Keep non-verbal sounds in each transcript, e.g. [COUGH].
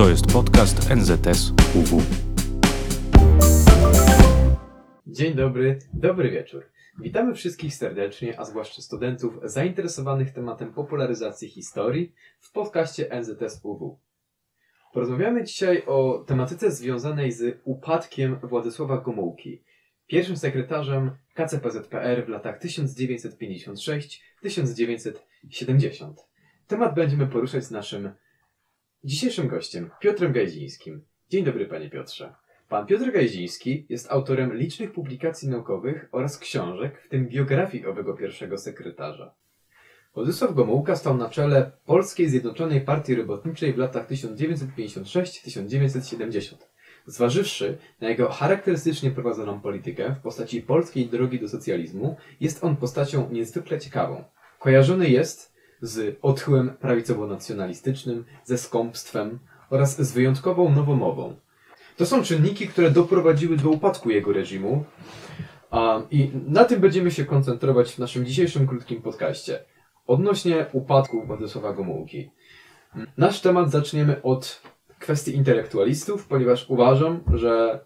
To jest podcast NZS UW. Dzień dobry, dobry wieczór. Witamy wszystkich serdecznie, a zwłaszcza studentów zainteresowanych tematem popularyzacji historii w podcaście NZS UW. Porozmawiamy dzisiaj o tematyce związanej z upadkiem Władysława Gomułki, pierwszym sekretarzem KCPZPR w latach 1956-1970. Temat będziemy poruszać z naszym dzisiejszym gościem, Piotrem Gajdzińskim. Dzień dobry, panie Piotrze. Pan Piotr Gajdziński jest autorem licznych publikacji naukowych oraz książek, w tym biografii owego pierwszego sekretarza. Władysław Gomułka stał na czele Polskiej Zjednoczonej Partii Robotniczej w latach 1956-1970. Zważywszy na jego charakterystycznie prowadzoną politykę w postaci polskiej drogi do socjalizmu, jest on postacią niezwykle ciekawą. Kojarzony jest z odchyłem prawicowo-nacjonalistycznym, ze skąpstwem oraz z wyjątkową nowomową. To są czynniki, które doprowadziły do upadku jego reżimu a, i na tym będziemy się koncentrować w naszym dzisiejszym krótkim podcaście. Odnośnie upadku Władysława Gomułki. Nasz temat zaczniemy od kwestii intelektualistów, ponieważ uważam, że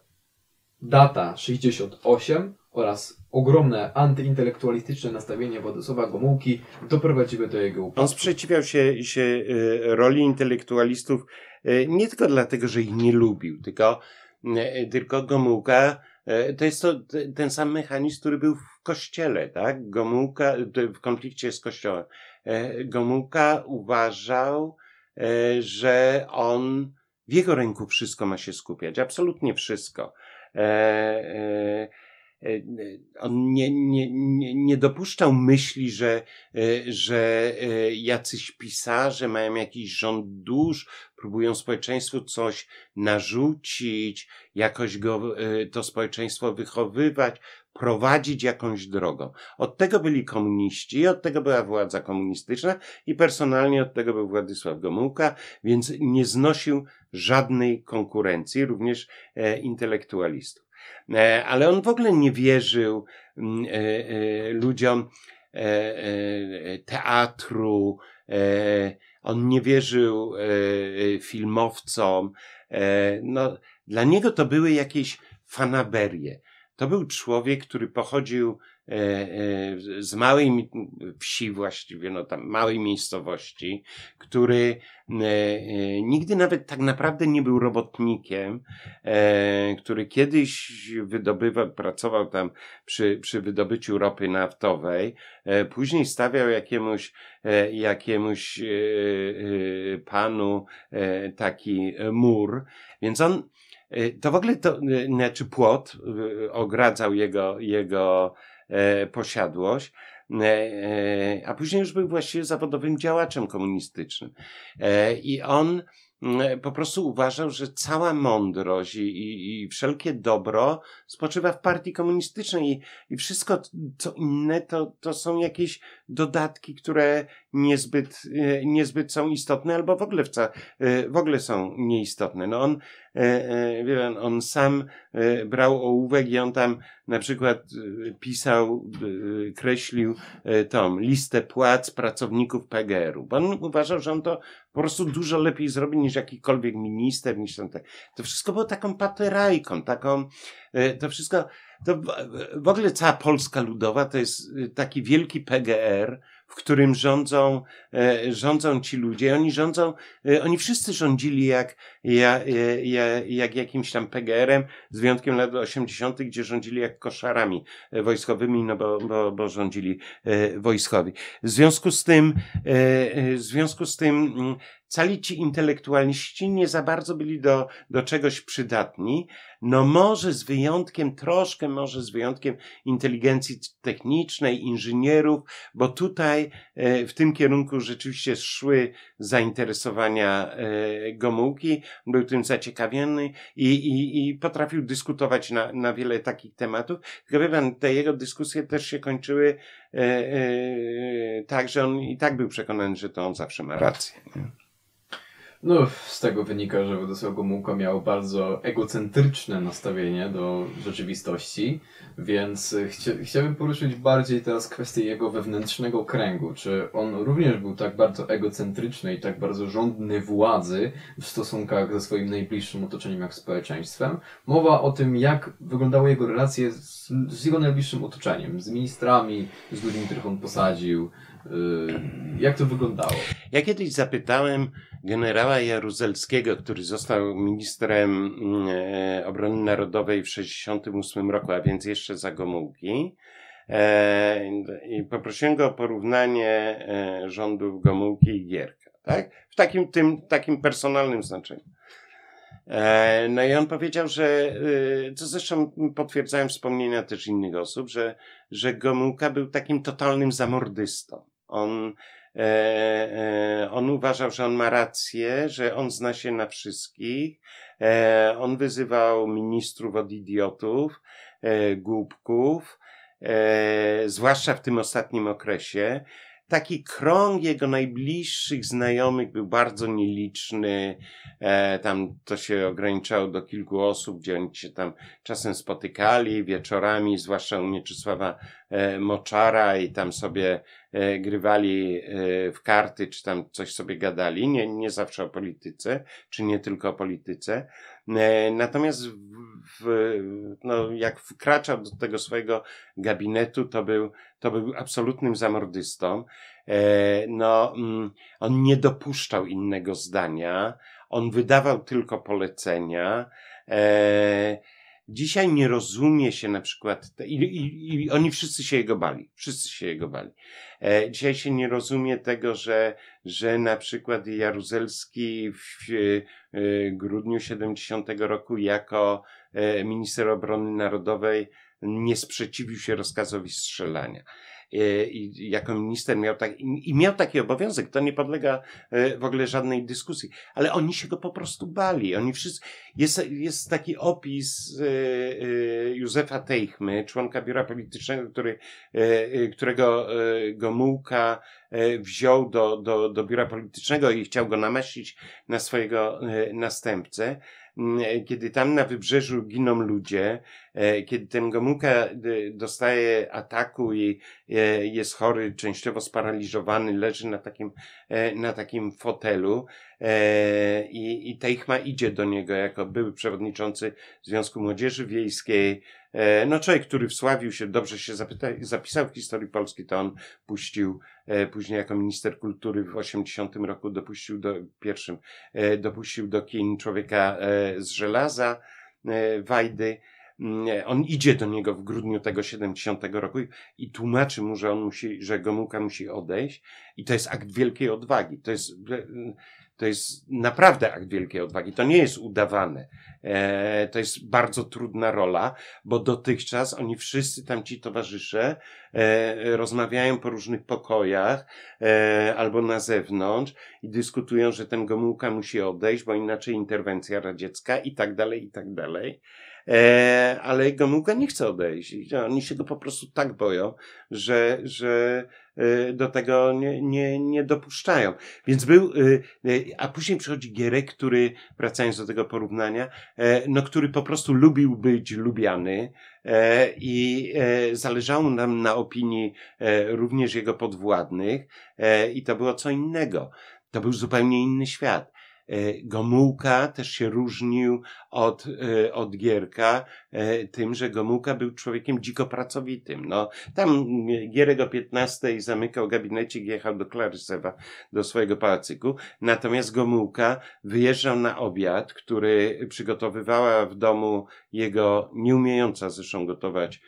data 68 oraz ogromne antyintelektualistyczne nastawienie Władysława Gomułki doprowadziły do jego upadku. On sprzeciwiał się, się y, roli intelektualistów y, nie tylko dlatego, że ich nie lubił, tylko, y, tylko Gomułka to jest to ten sam mechanizm, który był w kościele, tak? Gomułka w konflikcie z kościołem. Gomułka uważał, że on w jego ręku wszystko ma się skupiać, absolutnie wszystko. On nie, nie, nie, nie dopuszczał myśli, że, że jacyś pisarze mają jakiś rząd dusz, próbują społeczeństwu coś narzucić, jakoś go, to społeczeństwo wychowywać, prowadzić jakąś drogą. Od tego byli komuniści, od tego była władza komunistyczna i personalnie od tego był Władysław Gomułka, więc nie znosił żadnej konkurencji, również e, intelektualistów. E, ale on w ogóle nie wierzył mm, e, e, ludziom teatru, on nie wierzył filmowcom. No, dla niego to były jakieś fanaberie. To był człowiek, który pochodził e, e, z małej wsi właściwie, no tam małej miejscowości, który e, nigdy nawet tak naprawdę nie był robotnikiem, który kiedyś wydobywał, pracował tam przy, przy wydobyciu ropy naftowej, później stawiał jakiemuś, jakiemuś panu taki mur, więc on to w ogóle to, e, znaczy płot e, ogradzał jego, jego posiadłość, a później już był właściwie zawodowym działaczem komunistycznym. I on po prostu uważał, że cała mądrość i, i, i wszelkie dobro spoczywa w partii komunistycznej i, i wszystko co inne to, to są jakieś dodatki, które niezbyt, e, niezbyt są istotne albo w ogóle, w, ca, e, w ogóle są nieistotne. No on, e, wie pan, on sam brał ołówek i on tam na przykład pisał, kreślił tą listę płac pracowników PGR-u, bo on uważał, że on to po prostu dużo lepiej zrobi niż jakikolwiek minister, niż ten, to wszystko było taką paterajką, taką, e, to wszystko, to w ogóle cała Polska Ludowa to jest e, taki wielki PGR, w którym rządzą, e, rządzą ci ludzie. Oni rządzą, e, oni wszyscy rządzili jak, jak, jak, jak jakimś tam PGR-em, z wyjątkiem lat 80., gdzie rządzili jak koszarami wojskowymi, no bo, bo, bo rządzili wojskowi. W związku z tym, w związku z tym, mm, cali ci intelektualiści nie za bardzo byli do, do czegoś przydatni. No może z wyjątkiem, troszkę może z wyjątkiem inteligencji technicznej, inżynierów, bo tutaj e, w tym kierunku rzeczywiście szły zainteresowania e, Gomułki, był tym zaciekawiony i, i, i potrafił dyskutować na, na wiele takich tematów. Tylko pan, te jego dyskusje też się kończyły e, tak, że on i tak był przekonany, że to on zawsze ma rację. Nie? No, z tego wynika, że Władysław Gomułka miał bardzo egocentryczne nastawienie do rzeczywistości, więc chcia chciałbym poruszyć bardziej teraz kwestię jego wewnętrznego kręgu. Czy on również był tak bardzo egocentryczny i tak bardzo żądny władzy w stosunkach ze swoim najbliższym otoczeniem jak społeczeństwem? Mowa o tym, jak wyglądały jego relacje z, z jego najbliższym otoczeniem, z ministrami, z ludźmi, których on posadził, jak to wyglądało? Ja kiedyś zapytałem generała Jaruzelskiego, który został ministrem e, obrony narodowej w 1968 roku, a więc jeszcze za Gomułki. E, I poprosiłem go o porównanie e, rządów Gomułki i Gierka, tak? W takim, tym, takim personalnym znaczeniu. No i on powiedział, że, co zresztą potwierdzają wspomnienia też innych osób, że, że Gomułka był takim totalnym zamordystą. On, e, e, on uważał, że on ma rację, że on zna się na wszystkich. E, on wyzywał ministrów od idiotów, e, głupków, e, zwłaszcza w tym ostatnim okresie taki krąg jego najbliższych znajomych był bardzo nieliczny. E, tam to się ograniczało do kilku osób, gdzie oni się tam czasem spotykali wieczorami, zwłaszcza u Mieczysława e, Moczara i tam sobie e, grywali e, w karty, czy tam coś sobie gadali. Nie, nie zawsze o polityce, czy nie tylko o polityce. E, natomiast w, w, no, jak wkraczał do tego swojego gabinetu, to był, to był absolutnym zamordystą. E, no, mm, on nie dopuszczał innego zdania, on wydawał tylko polecenia. E, Dzisiaj nie rozumie się na przykład, i, i, i, oni wszyscy się jego bali, wszyscy się jego bali. E, dzisiaj się nie rozumie tego, że, że na przykład Jaruzelski w e, grudniu 70 roku jako e, minister obrony narodowej nie sprzeciwił się rozkazowi strzelania. E, i jako minister miał tak, i miał taki obowiązek, to nie podlega e, w ogóle żadnej dyskusji, ale oni się go po prostu bali. Oni wszyscy, jest, jest taki opis e, Józefa Teichmy, członka biura politycznego, który, którego Gomułka wziął do, do, do biura politycznego i chciał go namaścić na swojego następcę. Mm, kiedy tam na wybrzeżu giną ludzie, e, kiedy ten Gomułka e, dostaje ataku i e, jest chory, częściowo sparaliżowany, leży na takim, na takim fotelu i, i Teichma idzie do niego jako były przewodniczący Związku Młodzieży Wiejskiej, no człowiek, który wsławił się, dobrze się zapyta, zapisał w historii Polski, to on puścił E, później jako minister kultury w 80 roku dopuścił do, pierwszym, e, dopuścił do kin człowieka e, z żelaza, Wajdy. Mm, on idzie do niego w grudniu tego 70 roku i, tłumaczy mu, że on musi, że Gomułka musi odejść i to jest akt wielkiej odwagi. To jest, to jest naprawdę akt wielkiej odwagi. To nie jest udawane. E, to jest bardzo trudna rola, bo dotychczas oni wszyscy tam ci towarzysze e, rozmawiają po różnych pokojach e, albo na zewnątrz i dyskutują, że ten Gomułka musi odejść, bo inaczej interwencja radziecka i tak dalej, i tak dalej. E, ale Gomułka nie chce odejść. Oni się go po prostu tak boją, że, że e, do tego nie, nie, nie dopuszczają. Więc był, e, a później przychodzi Gierek, który, wracając do tego porównania, no, który po prostu lubił być lubiany i zależało nam na opinii również jego podwładnych i to było co innego. To był zupełnie inny świat. E, Gomułka też się różnił od, e, od Gierka e, tym, że Gomułka był człowiekiem dziko pracowitym. No, tam Gierek o 15 zamykał gabinecie i jechał do Klarysewa, do swojego pałacyku. Natomiast Gomułka wyjeżdżał na obiad, który przygotowywała w domu jego nieumiejąca zresztą gotować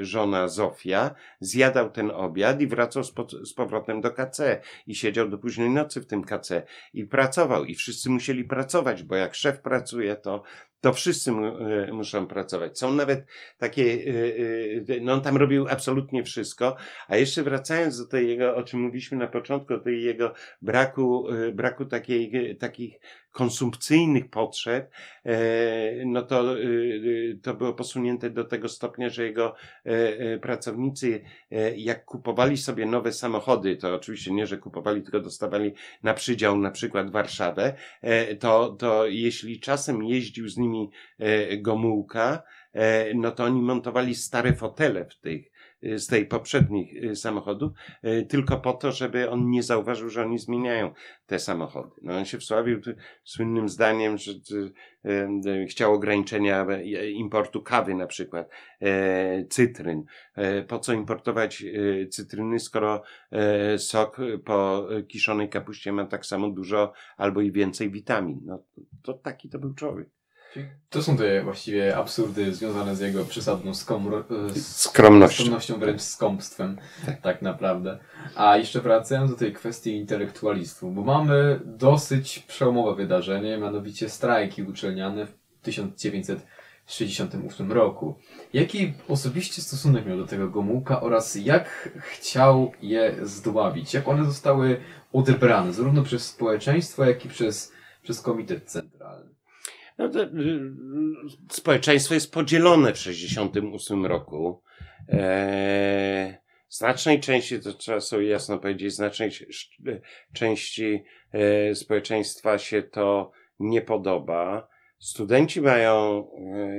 żona Zofia, zjadał ten obiad i wracał z, po, z powrotem do KC i siedział do późnej nocy w tym KC i pracował i wszyscy musieli pracować, bo jak szef pracuje, to to wszyscy mu, e, muszą pracować. Są nawet takie, e, e, no on tam robił absolutnie wszystko, a jeszcze wracając do tej jego, o czym mówiliśmy na początku, tej jego braku, braku takiej, takich konsumpcyjnych potrzeb, no to, to było posunięte do tego stopnia, że jego pracownicy, jak kupowali sobie nowe samochody, to oczywiście nie, że kupowali, tylko dostawali na przydział na przykład Warszawę, to, to jeśli czasem jeździł z nimi e, Gomułka, e, no to oni montowali stare fotele w tych, e, z tej poprzednich samochodów, tylko po to, żeby on nie zauważył, że oni zmieniają te samochody. No on się wsławił słynnym zdaniem, że chciał ograniczenia importu kawy na przykład, cytryn. Po co importować cytryny, skoro sok po kiszonej kapuście ma tak samo dużo albo i więcej witamin. No to taki to był człowiek. To są te właściwie absurdy związane z jego przesadną skomro, e, z Skromnością. skromnością, wręcz skąpstwem, tak naprawdę. A jeszcze wracając do tej kwestii intelektualistwu, bo mamy dosyć przełomowe wydarzenie, mianowicie strajki uczelniane w 1968 roku. Jaki osobiście stosunek miał do tego Gomułka oraz jak chciał je zdławić? Jak one zostały odebrane, zarówno przez społeczeństwo, jak i przez, przez Komitet Centralny? No to, y, y, społeczeństwo jest podzielone w 1968 roku. E, znacznej części, to trzeba sobie jasno powiedzieć, znacznej części e, społeczeństwa się to nie podoba. Studenci mają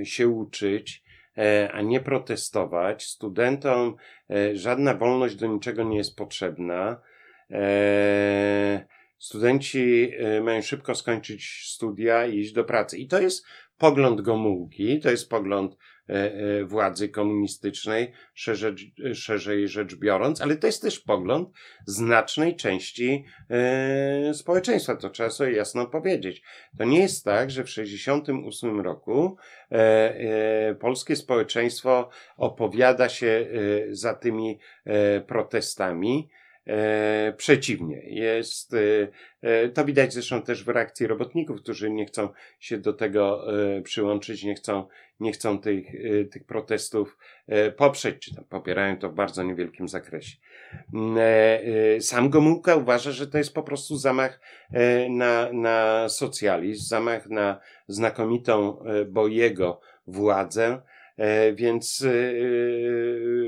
e, się uczyć, e, a nie protestować. Studentom e, żadna wolność do niczego nie jest potrzebna. E, studenci e, mają szybko skończyć studia i iść do pracy. I to jest pogląd Gomułki, to jest pogląd e, e, władzy komunistycznej, szerzej, szerzej rzecz biorąc, ale to jest też pogląd znacznej części społeczeństwa. To trzeba sobie jasno powiedzieć. To nie jest tak, że w 1968 roku polskie społeczeństwo opowiada się za tymi protestami. E, przeciwnie, jest, e, e, to widać zresztą też w reakcji robotników, którzy nie chcą się do tego przyłączyć, nie chcą, nie chcą tych, tych protestów poprzeć, czy tam popierają to w bardzo niewielkim zakresie. Mm, Sam Gomułka uważa, że to jest po prostu zamach na, na socjalizm, zamach na znakomitą, bo jego władzę, Więc, e,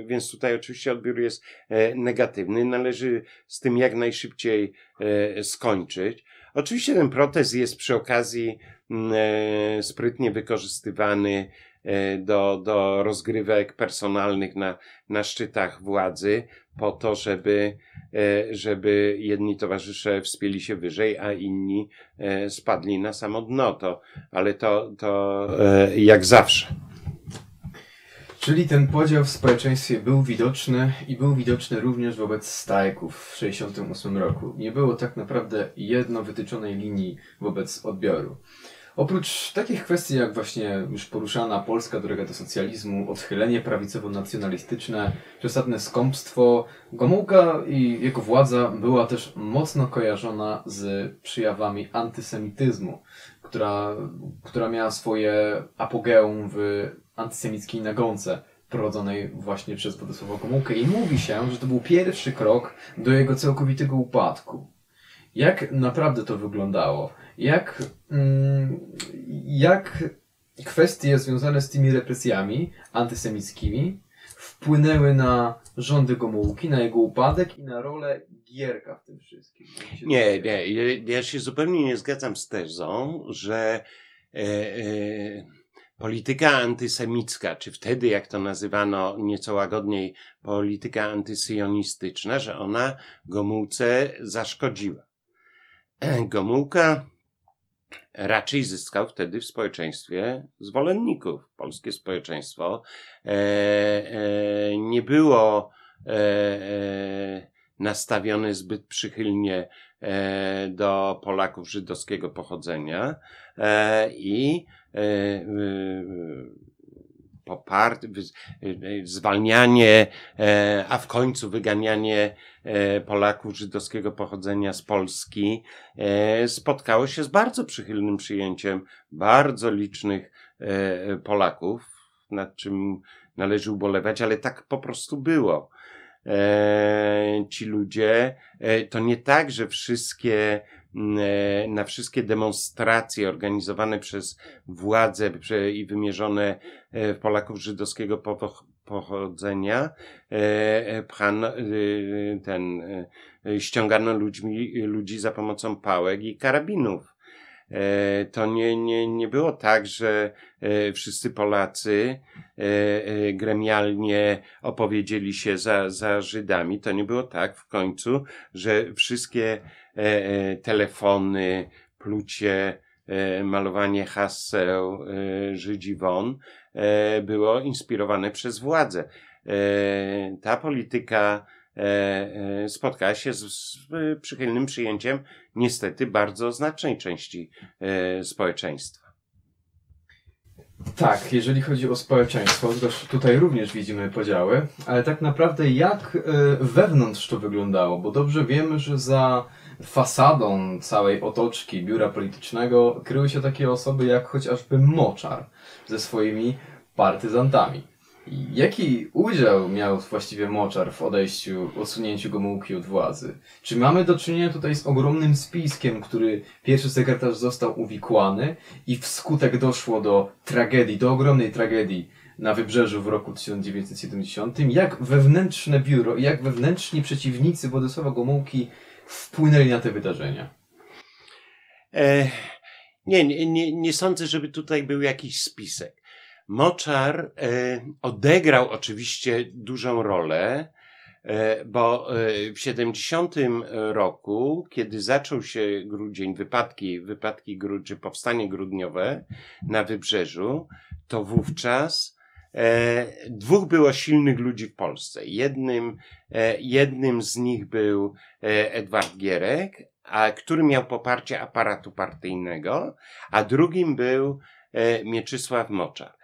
więc tutaj oczywiście odbiór jest e, negatywny. Należy z tym jak najszybciej e, skończyć. Oczywiście ten protest jest przy okazji e, sprytnie wykorzystywany e, do, do rozgrywek personalnych na, na szczytach władzy, po to, żeby, e, żeby jedni towarzysze wspięli się wyżej, a inni e, spadli na samo dno. To, ale to, to e, jak zawsze. Czyli ten podział w społeczeństwie był widoczny i był widoczny również wobec strajków w 1968 roku. Nie było tak naprawdę jedno wytyczonej linii wobec odbioru. Oprócz takich kwestii jak właśnie już poruszana polska droga do socjalizmu, odchylenie prawicowo-nacjonalistyczne, przesadne skąpstwo, Gomułka i jego władza była też mocno kojarzona z przyjawami antysemityzmu, która, która miała swoje apogeum w antysemickiej nagonce prowadzonej właśnie przez Władysława Gomułkę i mówi się, że to był pierwszy krok do jego całkowitego upadku. Jak naprawdę to wyglądało? Jak, mm, jak kwestie związane z tymi represjami antysemickimi wpłynęły na rządy Gomułki, na jego upadek i na rolę Gierka w tym wszystkim? Nie, nie, ja- się zupełnie nie zgadzam z tezą, że e, e, polityka antysemicka, czy wtedy, jak to nazywano nieco łagodniej, polityka antysyjonistyczna, że ona Gomułce zaszkodziła. [CLEARS THROAT] Gomułka raczej zyskał wtedy w społeczeństwie zwolenników. Polskie społeczeństwo e, e, nie było e, nastawione zbyt przychylnie e, do Polaków żydowskiego pochodzenia e, i e, popart, zwalnianie, a w końcu wyganianie Polaków żydowskiego pochodzenia z Polski spotkało się z bardzo przychylnym przyjęciem bardzo licznych Polaków, nad czym należy ubolewać, ale tak po prostu było. E, ci ludzie, e, to nie tak, że wszystkie e, na wszystkie demonstracje organizowane przez władze i wymierzone e, w Polaków żydowskiego pochodzenia e, e, ten, ściągano ludźmi, ludzi za pomocą pałek i karabinów. E, To nie, nie, nie było tak, że e, wszyscy Polacy e, gremialnie opowiedzieli się za, za Żydami. To nie było tak w końcu, że wszystkie telefony, plucie, malowanie haseł Żydzi won było inspirowane przez władzę. Ta polityka spotkała się z, e, przychylnym przyjęciem niestety bardzo znacznej części e, społeczeństwa. Tak, jeżeli chodzi o społeczeństwo, to tutaj również widzimy podziały, ale tak naprawdę jak e, wewnątrz to wyglądało, bo dobrze wiemy, że za fasadą całej otoczki biura politycznego kryły się takie osoby jak chociażby Moczar ze swoimi partyzantami. Jaki udział miał właściwie Moczar w odejściu, odsunięciu Gomułki od władzy? Czy mamy do czynienia tutaj z ogromnym spiskiem, który pierwszy sekretarz został uwikłany i wskutek doszło do tragedii, do ogromnej tragedii na wybrzeżu w roku 1970? Jak wewnętrzne biuro, jak wewnętrzni przeciwnicy Władysława Gomułki wpłynęli na te wydarzenia? E, nie, nie, nie sądzę, żeby tutaj był jakiś spisek. Moczar e, odegrał oczywiście dużą rolę, e, bo e, w 70 roku, kiedy zaczął się grudzień, wypadki, wypadki czy powstanie grudniowe na wybrzeżu, to wówczas dwóch było silnych ludzi w Polsce. Jednym, jednym z nich był Edward Gierek, a który miał poparcie aparatu partyjnego, a drugim był Mieczysław Moczar.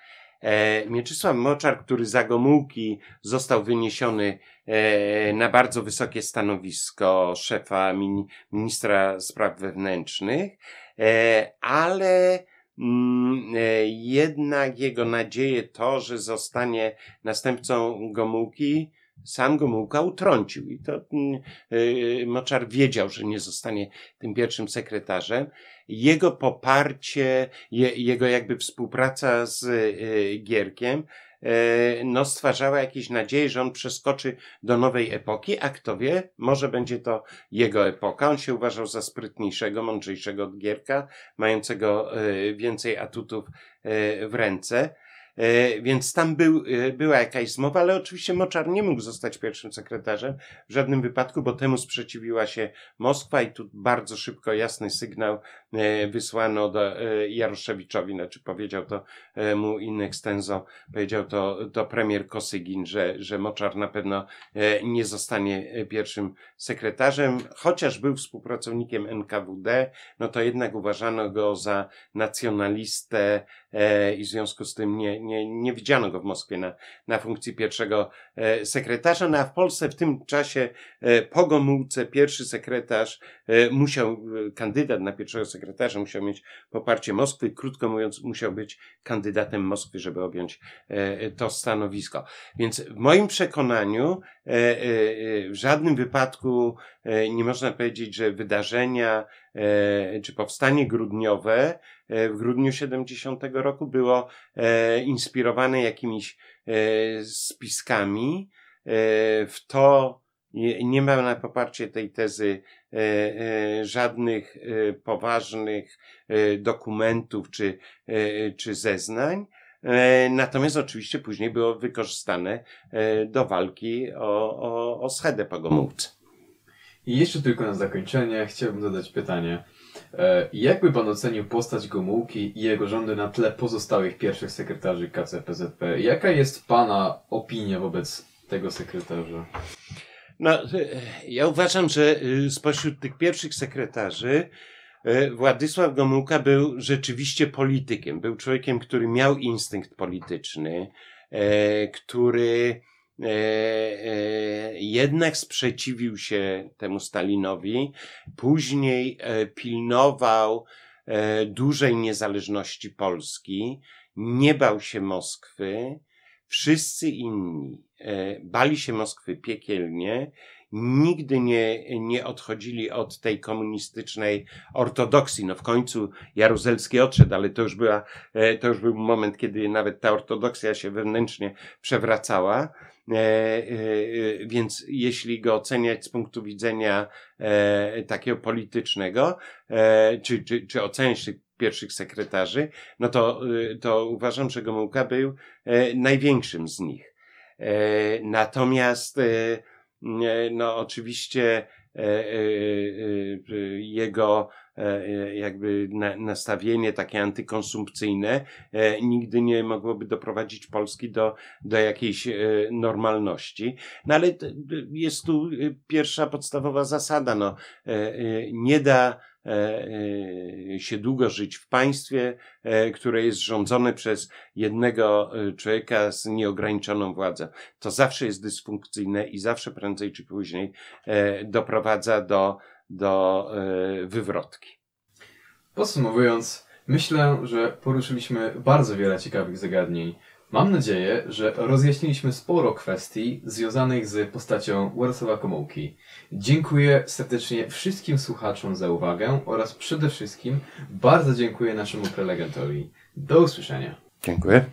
E, Mieczysław Moczar, który za Gomułki został wyniesiony e, na bardzo wysokie stanowisko szefa mini, ministra spraw wewnętrznych, e, ale mm, jednak jego nadzieje to, że zostanie następcą Gomułki, sam Gomułka utrącił. I to e, Moczar wiedział, że nie zostanie tym pierwszym sekretarzem. Jego poparcie, je, jego jakby współpraca z e, Gierkiem, e, no stwarzała jakieś nadzieje, że on przeskoczy do nowej epoki, a kto wie, może będzie to jego epoka. On się uważał za sprytniejszego, mądrzejszego od Gierka, mającego e, więcej atutów e, w ręce. E, Więc tam był, e, była jakaś zmowa, ale oczywiście Moczar nie mógł zostać pierwszym sekretarzem w żadnym wypadku, bo temu sprzeciwiła się Moskwa i tu bardzo szybko jasny sygnał e, wysłano do Jaroszewiczowi, znaczy powiedział to mu in extenso, powiedział to, to premier Kosygin, że, że Moczar na pewno nie zostanie pierwszym sekretarzem, chociaż był współpracownikiem NKWD, no to jednak uważano go za nacjonalistę i w związku z tym nie, nie, nie widziano go w Moskwie na, na funkcji pierwszego e, sekretarza, no a w Polsce w tym czasie e, po Gomułce pierwszy sekretarz e, musiał, e, kandydat na pierwszego sekretarza musiał mieć poparcie Moskwy, krótko mówiąc musiał być kandydatem Moskwy, żeby objąć e, to stanowisko. Więc w moim przekonaniu e, e, e, w żadnym wypadku e, nie można powiedzieć, że wydarzenia e, czy powstanie grudniowe e, w grudniu 70 roku było e, inspirowane jakimiś e, spiskami. E, w to nie, ma na poparcie tej tezy e, e, żadnych e, poważnych e, dokumentów czy, e, czy zeznań. E, Natomiast oczywiście później było wykorzystane e, do walki o, o, o schedę po Gomułce. I jeszcze tylko na zakończenie chciałbym zadać pytanie. E, Jak by pan ocenił postać Gomułki i jego rządy na tle pozostałych pierwszych sekretarzy KCPZP? Jaka jest pana opinia wobec tego sekretarza? No, e, ja uważam, że y, spośród tych pierwszych sekretarzy e, Władysław Gomułka był rzeczywiście politykiem. Był człowiekiem, który miał instynkt polityczny, e, który e, e, jednak sprzeciwił się temu Stalinowi. Później e, pilnował e, dużej niezależności Polski. Nie bał się Moskwy, wszyscy inni e, bali się Moskwy piekielnie, nigdy nie, nie odchodzili od tej komunistycznej ortodoksji. No w końcu Jaruzelski odszedł, ale to już, była, e, to już był moment, kiedy nawet ta ortodoksja się wewnętrznie przewracała. E, e, Więc jeśli go oceniać z punktu widzenia takiego politycznego, czy, czy, czy oceniać tych pierwszych sekretarzy, no to, to uważam, że Gomułka był największym z nich. Natomiast no oczywiście e, e, e, jego jakby na, nastawienie takie antykonsumpcyjne nigdy nie mogłoby doprowadzić Polski do, do jakiejś normalności. No ale jest tu pierwsza podstawowa zasada. No, nie da się długo żyć w państwie, e, które jest rządzone przez jednego e, człowieka z nieograniczoną władzą. To zawsze jest dysfunkcyjne i zawsze prędzej czy później e, doprowadza do, do e, wywrotki. Podsumowując, myślę, że poruszyliśmy bardzo wiele ciekawych zagadnień. Mam nadzieję, że rozjaśniliśmy sporo kwestii związanych z postacią Władysława Komułki. Dziękuję serdecznie wszystkim słuchaczom za uwagę oraz przede wszystkim bardzo dziękuję naszemu prelegentowi. Do usłyszenia. Dziękuję.